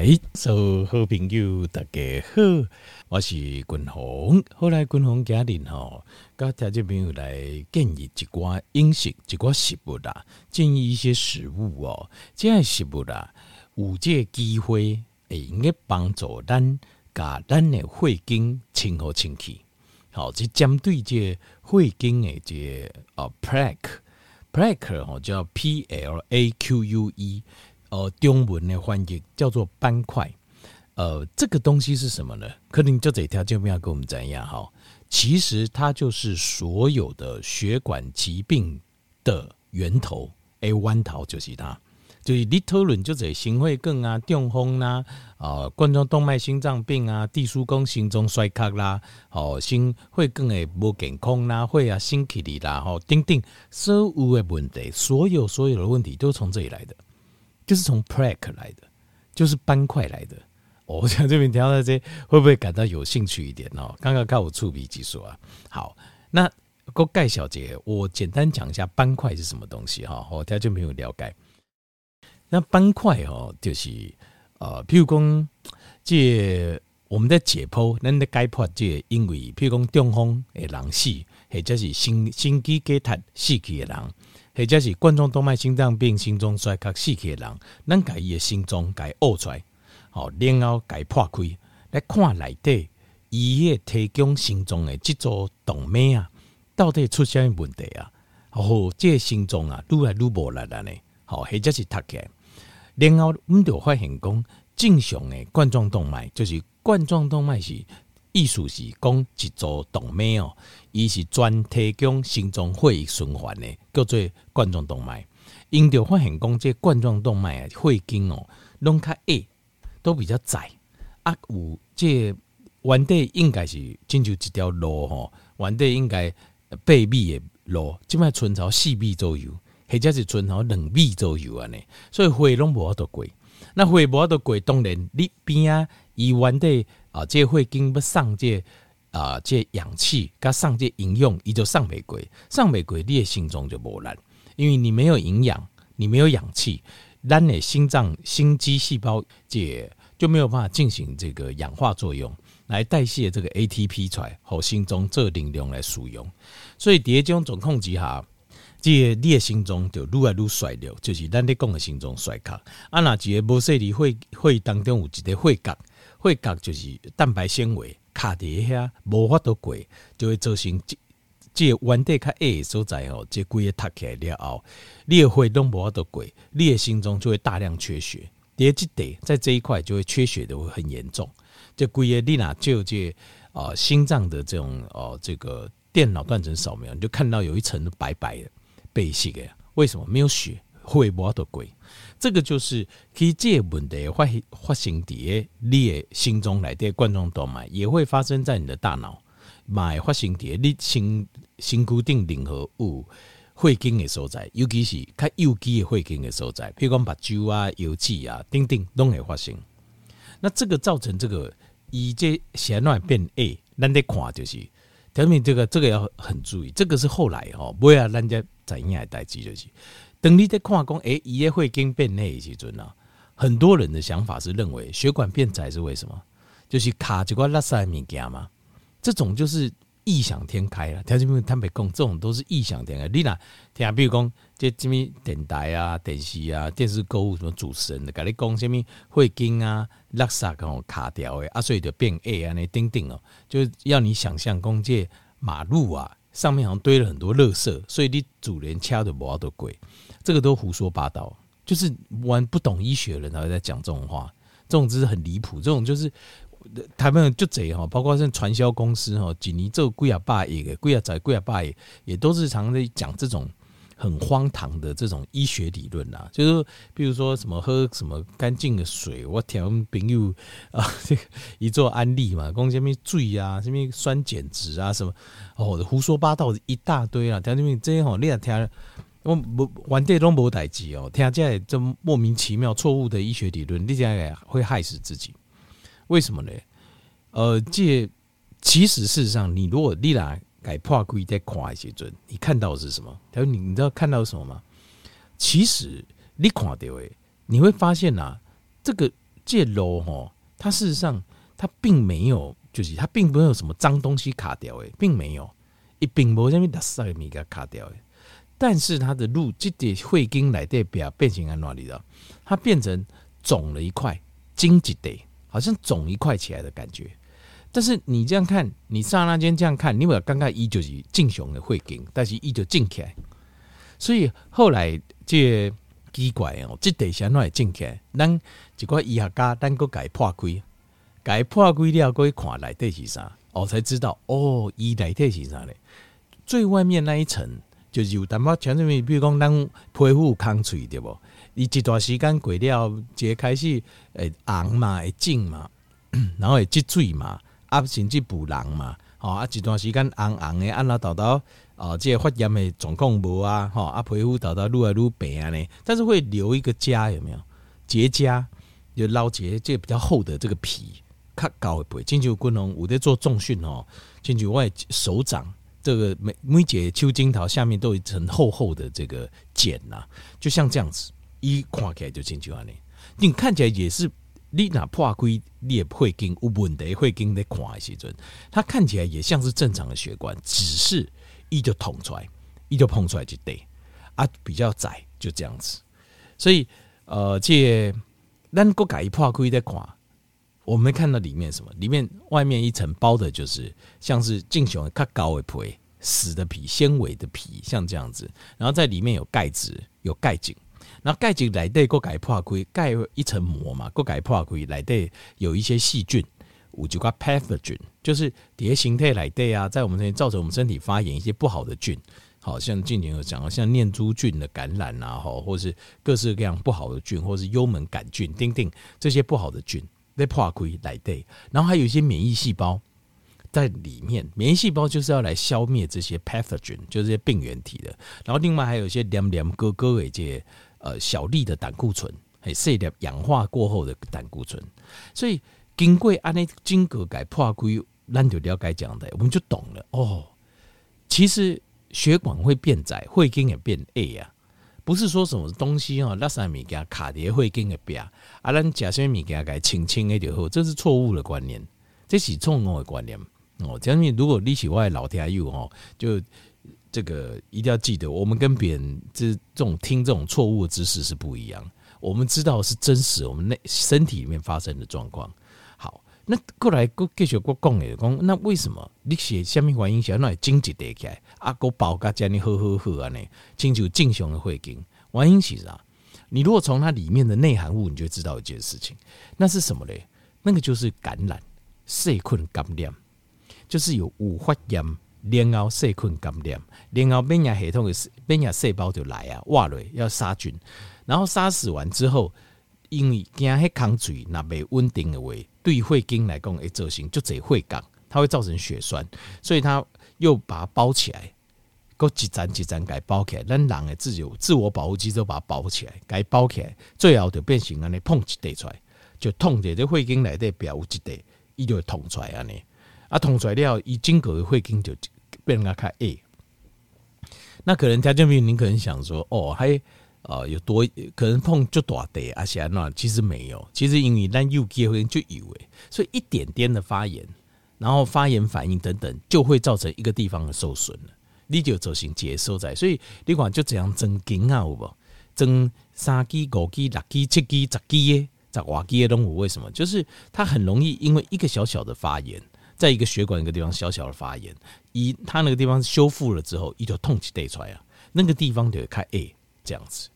来，所有好朋友大家好，我是君鸿。后来君鸿家人吼，跟听众朋友来建议一寡饮食、一寡食物啦，建议一些食物哦、喔，这样食物啦，有这个机会会用该帮助咱，甲咱的血经清好清气。好，这针对这血经的这呃 plaque，plaque 吼叫 P L A Q U E。呃，中文的翻译叫做斑块。呃，这个东西是什么呢？可能就这条就不要跟我们讲一样哈。其实它就是所有的血管疾病的源头。A 弯头就是它，就是 little 人就这心血管啊、中风啦、啊、冠状动脉心脏病啊、地疏宫心中衰竭啦、哦，心血管的不健康啦、会啊心起哩啦、吼，等等，所有的问题，所有所有的问题都从这里来的。就是从 plaque 来的，就是斑块来的。我想 这边调到这，会不会感到有兴趣一点哦？刚刚看我触笔技术啊。好，那个盖小姐，我简单讲一下斑块是什么东西哈。我大家就没有了解。那斑块哦，就是呃，譬如讲，这我们的解剖，咱的解剖这因为譬如讲中风的人死，或者是心心肌梗塞死去的人。或者是冠状动脉心脏病、心中衰竭死去的人，咱把伊的心脏给挖出来，然后给破开来看内底，伊个提供心脏的这座动脉啊，到底出现问题啊？哦，这个心脏啊，愈来愈无力了呢。好，或者是塌起来，然后我们就发现讲，正常的冠状动脉就是冠状动脉是。意思是讲一座动脉哦，伊是专提供心脏血液循环的，叫做冠状动脉。因着发现讲，这冠状动脉啊，血经哦，拢较矮，都比较窄。啊，有这原底应该是亲像一条路吼，原底应该八米的路，即摆剩超四米左右，或者是剩超两米左右安尼，所以血拢无法度过。那血无法度过，当然你边啊，伊原底。啊，这会经不上这啊，这氧气，加上这营养，伊就上不过，上不过，你的心脏就无力，因为你没有营养，你没有氧气，咱的心脏心肌细胞这就没有办法进行这个氧化作用，来代谢这个 ATP 出来，和心脏这能量来使用。所以第一种状况之下，这你的心脏就愈来愈衰弱，就是咱咧讲的心脏衰竭。啊，那几个无细的血血当中有一个血角。会角就是蛋白纤维卡在遐，无法度过，就会造成这这原底较矮的所在哦，这规个塌起来了后，你的血都无法度过，你的心中就会大量缺血。第二点，在这一块就会缺血的会很严重。这规个你若就这啊心脏的这种哦这个电脑断层扫描，你就看到有一层白白的白色的，为什么没有血？血无法度过。这个就是其实这个问题发发生在你的心中来的冠状动脉，也会发生在你的大脑，买发生在你心心固定任何有血经的所在，尤其是较有机的血经的所在，譬如讲目睭啊、腰子啊，等等都会发生。那这个造成这个以这血管变矮，咱得看就是，条面这个这个要很注意，这个是后来哈，不要人家怎样代志就是。等你在看讲，哎、欸，伊个血经变内时阵啊，很多人的想法是认为血管变窄是为什么？就是卡一块垃圾物件嘛。这种就是异想天开了。条件面坦白讲，这种都是异想天开。你呐，听比如讲，这什么电台啊、电视啊、电视购物什么主持人的，跟你讲什么血经啊、垃圾哦卡掉的啊，所以就变矮啊，那钉钉哦，就要你想象讲这马路啊上面好像堆了很多垃圾，所以你主人掐的无都贵。这个都胡说八道，就是玩不懂医学的人才会在讲这种话，这种真是很离谱。这种就是台湾人就贼哈，包括像传销公司哈，吉尼这贵啊霸也的贵啊仔贵啊霸也，也都是常常在讲这种很荒唐的这种医学理论啊。就是比如说什么喝什么干净的水，我听朋友啊，这 个一做安利嘛，讲什么水啊，什么酸碱值啊，什么哦，胡说八道一大堆啊。听这边这些吼，你也听。我不完全都无代志哦，听起来这莫名其妙错误的医学理论，你这样会害死自己。为什么呢？呃，这其实事实上，你如果你来改破规在看一些准，你看到的是什么？他说你你知道看到什么吗？其实你看到诶，你会发现呐、啊，这个这路吼，它事实上它并没有，就是它并没有什么脏东西卡掉诶，并没有，一并没有什么垃圾米给卡掉诶。但是它的路这点会经来代表变成在哪里了？它变成肿了一块，筋一得，好像肿一块起来的感觉。但是你这样看，你刹那间这样看，你会刚刚一就是正常的会经，但是一就进起来。所以后来这奇怪哦，这地下哪会进起来？咱一个医学家，咱个改破开，改破开了，过去看内底是啥，我才知道哦，伊内底是啥嘞？最外面那一层就是有淡薄像什么，比如讲咱皮肤空脆对无？伊一段时间过了，就开始诶红嘛，会肿嘛，然后会积水嘛。啊，甚至补狼嘛，吼啊，一段时间红红的，啊，那豆豆哦，这个发炎的状况无啊，吼啊，皮肤痘痘愈来愈白啊呢，但是会留一个痂，有没有结痂？就捞结这个比较厚的这个皮，较厚的皮。进去军农我在做重训哦，进去外手掌这个每每节秋金桃下面都有一层厚厚的这个茧呐，就像这样子，一看起来就进去了呢，你看起来也是。你哪破开，你也会经有问题，会经在看的时阵，它看起来也像是正常的血管，只是一就捅出来，一就碰出来就对啊，比较窄，就这样子。所以呃，这咱个改一破开在看，我们看到里面什么？里面外面一层包的就是像是正常的较高的皮，死的皮，纤维的皮，像这样子。然后在里面有钙质，有钙颈。那钙质来对，个钙破开，钙一层膜嘛，个钙破开来对，有一些细菌，有几个 pathogen，就是蝶形态来对啊，在我们这边造成我们身体发炎一些不好的菌，好像近年有讲到像念珠菌的感染啊，哈，或是各式各样不好的菌，或是幽门杆菌，丁丁这些不好的菌在破开来对，然后还有一些免疫细胞在里面，免疫细胞就是要来消灭这些 pathogen，就是这些病原体的，然后另外还有一些黏黏哥哥的这些。呃，小粒的胆固醇，还细粒氧化过后的胆固醇，所以经过安尼经过改破开，咱就了解讲的，我们就懂了哦。其实血管会变窄，会经也变矮呀，不是说什么东西哦，那啥物件卡碟会经的变啊，咱假设物件改轻轻的就好，这是错误的观念，这是错误的观念哦。假如如果你喜欢老天佑哦，就。这个一定要记得，我们跟别人这这种听这种错误的知识是不一样。我们知道是真实，我们内身体里面发生的状况。那过来过继续过讲的讲，那为什么你写下面原因写那经济得起来啊？个保家叫你喝喝喝啊呢？清楚正常的会经原因是啥？你如果从它里面的内含物，你就知道一件事情，那是什么嘞？那个就是感染、细菌感染，就是有五发炎。然后细菌感染，然后免疫系统的免疫细胞就来啊，哇嘞要杀菌，然后杀死完之后，因为惊迄空水那未稳定的话，对血经来讲会造成就这会感，它会造成血栓，所以它又把它包起来，搁一层一层给包起来，咱人的自由自我保护机制把它包起来，给包起来，最后就变成安尼碰一块出来，就痛的这血经内底表有一块，伊就会痛出来安尼。啊，痛出来了，伊经过的会经就变成开 A。那可能家这边您可能想说，哦，还呃有多可能碰就多的啊？些那其实没有，其实因为咱有机会就以为，所以一点点的发炎，然后发炎反应等等，就会造成一个地方的受损了，你就走行接收在。所以你管就这样增筋啊，有无？增三支、五支、六支、七支、十支耶，十瓦支的动物为什么？就是它很容易因为一个小小的发炎。在一个血管一个地方小小的发炎，一它那个地方修复了之后，一头痛起带出来啊，那个地方就会开 A 这样子。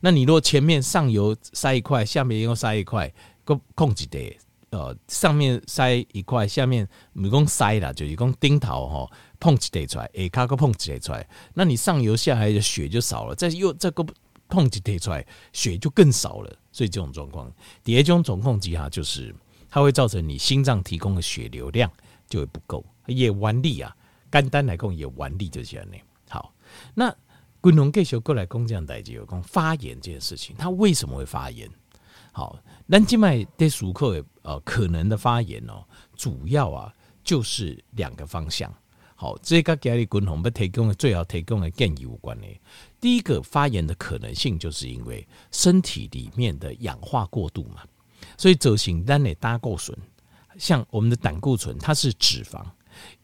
那你如果前面上游塞一块，下面又塞一块，个控制的呃上面塞一块，下面没讲塞了，就一共钉头哈碰起带出来，A 卡个碰起带出来，那你上游下来的血就少了，再又再个碰起带出来，血就更少了。所以这种状况，第二种总控制哈，就是它会造成你心脏提供的血流量。就会不够，也完力啊。肝单来讲，也完力这些呢。好，那滚龙给修过来讲这样代志，有讲发炎这件事情，它为什么会发炎？好，那静脉对熟客呃可能的发炎哦，主要啊就是两个方向。好，这个给你滚龙不提供的最好提供的建议无关的。第一个发炎的可能性，就是因为身体里面的氧化过度嘛。所以走形单的胆固醇，像我们的胆固醇，它是脂肪，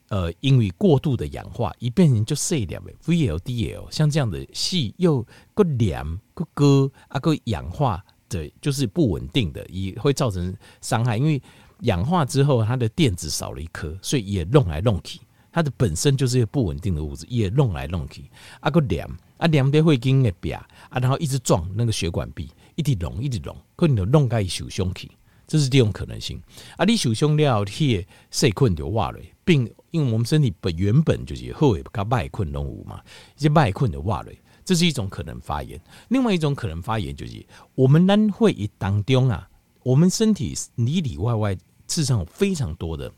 呃，因为过度的氧化，一变成就细粒的 VLDL，像这样的细又个黏个哥啊个氧化的，就是不稳定的，也会造成伤害。因为氧化之后，它的电子少了一颗，所以也弄来弄去，它的本身就是一个不稳定的物质，也弄来弄去啊个黏啊黏的会跟个表啊，然后一直撞那个血管壁。一直弄，一直弄，可能就弄到受伤去，这是第一种可能性。啊，你受伤了，些细菌就挖了，并因为我们身体本原本就是好诶，甲坏菌拢有嘛，一些坏菌就挖了，这是一种可能发炎。另外一种可能发炎就是我们人会一当中啊，我们身体里里外外事实上有非常多的、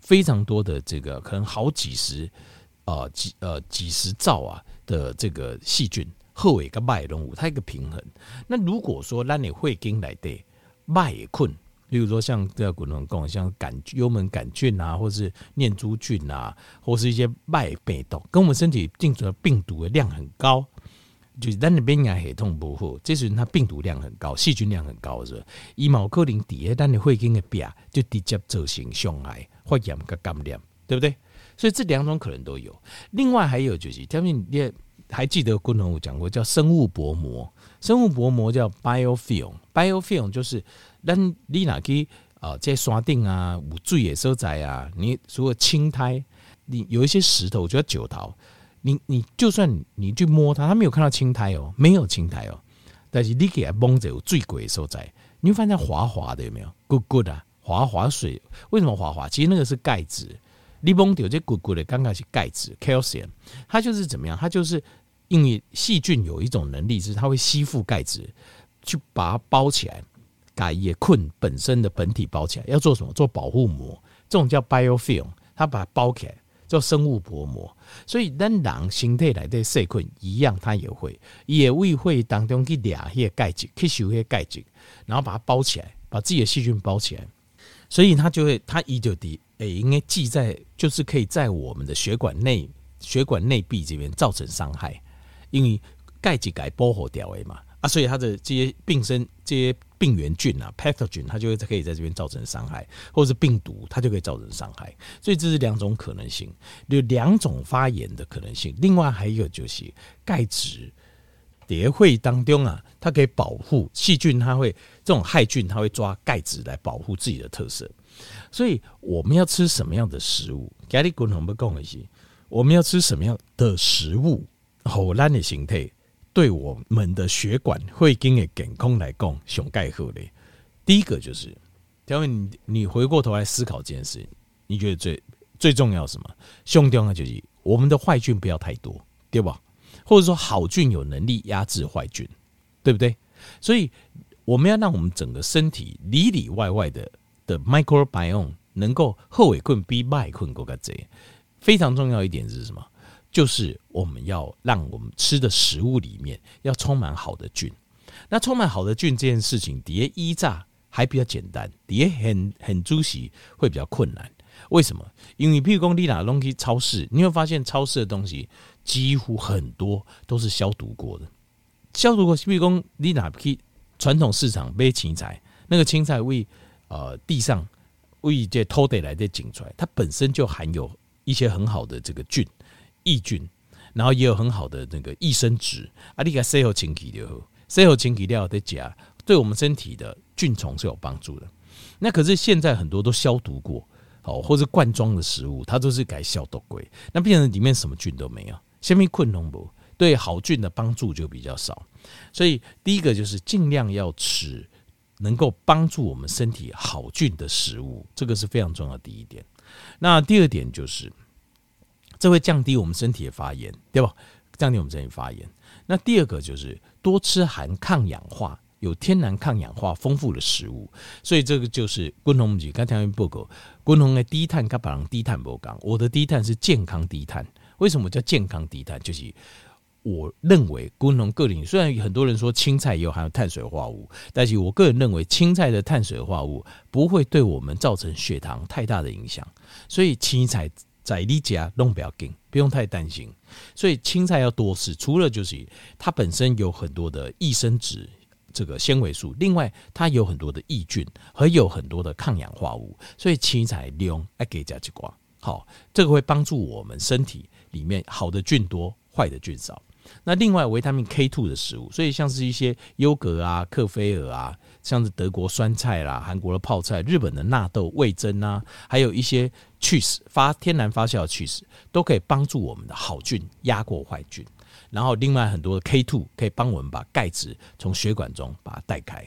非常多的这个可能好几十呃几呃几十兆啊的这个细菌。后尾跟脉动物，它一个平衡。那如果说让你会跟来的脉困，例如说像这个滚龙贡，像杆幽门杆菌啊，或是念珠菌啊，或是一些脉病毒，跟我们身体进出的病毒的量很高，就是咱那边也系统不好，这时候它病毒量很高，细菌量很高，是吧？伊毛克林底下，但你会跟个病就直接造成伤害、发炎跟感染，对不对？所以这两种可能都有。另外还有就是，他们也。还记得昆龙我讲过叫生物薄膜，生物薄膜叫 biofilm，biofilm 就是让你哪去啊在刷顶啊、有水的所在啊，你如果青苔，你有一些石头，我觉得酒桃，你你就算你去摸它，它没有看到青苔哦，没有青苔哦，但是你给它摸着有最贵的所在，你会发现滑滑的有没有？good good 啊，滑滑水，为什么滑滑？其实那个是钙质，你摸掉这 good good 的，刚刚是钙质 calcium，它就是怎么样？它就是。因为细菌有一种能力，是它会吸附钙质，去把它包起来，把叶菌本身的本体包起来。要做什么？做保护膜，这种叫 biofilm，它把它包起来叫生物薄膜。所以，当人形态来的细菌一样，它也会也会会当中去抓些钙质，去吸些钙质，然后把它包起来，把自己的细菌包起来。所以它就会，它依旧的诶，应该记在，就是可以在我们的血管内、血管内壁这边造成伤害。因为钙质改保护掉的嘛啊，所以它的这些病生、这些病原菌啊，pathogen，它就会可以在这边造成伤害，或者是病毒，它就可以造成伤害。所以这是两种可能性，有两种发炎的可能性。另外还有就是钙质叠会当中啊，它可以保护细菌，它会这种害菌，它会抓钙质来保护自己的特色。所以我们要吃什么样的食物？家里共同不共一些，我们要吃什么样的食物？好烂的形态，对我们的血管会经的健康来讲，上盖好的。第一个就是，因为你你回过头来思考这件事，你觉得最最重要什么？兄弟啊，就是我们的坏菌不要太多，对吧？或者说好菌有能力压制坏菌，对不对？所以我们要让我们整个身体里里外外的的 microbiome 能够后尾困比外困够个贼，非常重要一点是什么？就是我们要让我们吃的食物里面要充满好的菌。那充满好的菌这件事情，底下一炸还比较简单，底下很很猪喜会比较困难。为什么？因为譬如说你拿东西超市，你会发现超市的东西几乎很多都是消毒过的。消毒过，譬如说你拿去传统市场买青菜，那个青菜为呃地上为这偷得来的井出来，它本身就含有一些很好的这个菌。抑菌，然后也有很好的那个益生质啊，你给洗好清洁掉，洗好清洁掉的加，对我们身体的菌虫是有帮助的。那可是现在很多都消毒过，哦，或者罐装的食物，它都是改消毒过，那变成里面什么菌都没有，下面困农不，对好菌的帮助就比较少。所以第一个就是尽量要吃能够帮助我们身体好菌的食物，这个是非常重要的第一点。那第二点就是。这会降低我们身体的发炎，对吧？降低我们身体发炎。那第二个就是多吃含抗氧化、有天然抗氧化丰富的食物。所以这个就是滚红米，刚才报告，滚红的低碳跟别人低碳不同。我的低碳是健康低碳。为什么叫健康低碳？就是我认为滚红个人，虽然很多人说青菜也有含有碳水化合物，但是我个人认为青菜的碳水化合物不会对我们造成血糖太大的影响。所以青菜。在你家弄不要紧，不用太担心。所以青菜要多吃，除了就是它本身有很多的益生质，这个纤维素，另外它有很多的益菌和有很多的抗氧化物，所以青菜利用爱给加几瓜，好，这个会帮助我们身体里面好的菌多，坏的菌少。那另外维他命 K two 的食物，所以像是一些优格啊、克菲尔啊，像是德国酸菜啦、韩国的泡菜、日本的纳豆、味增啊，还有一些 cheese 发天然发酵的 cheese，都可以帮助我们的好菌压过坏菌。然后另外很多的 K two 可以帮我们把钙质从血管中把它带开。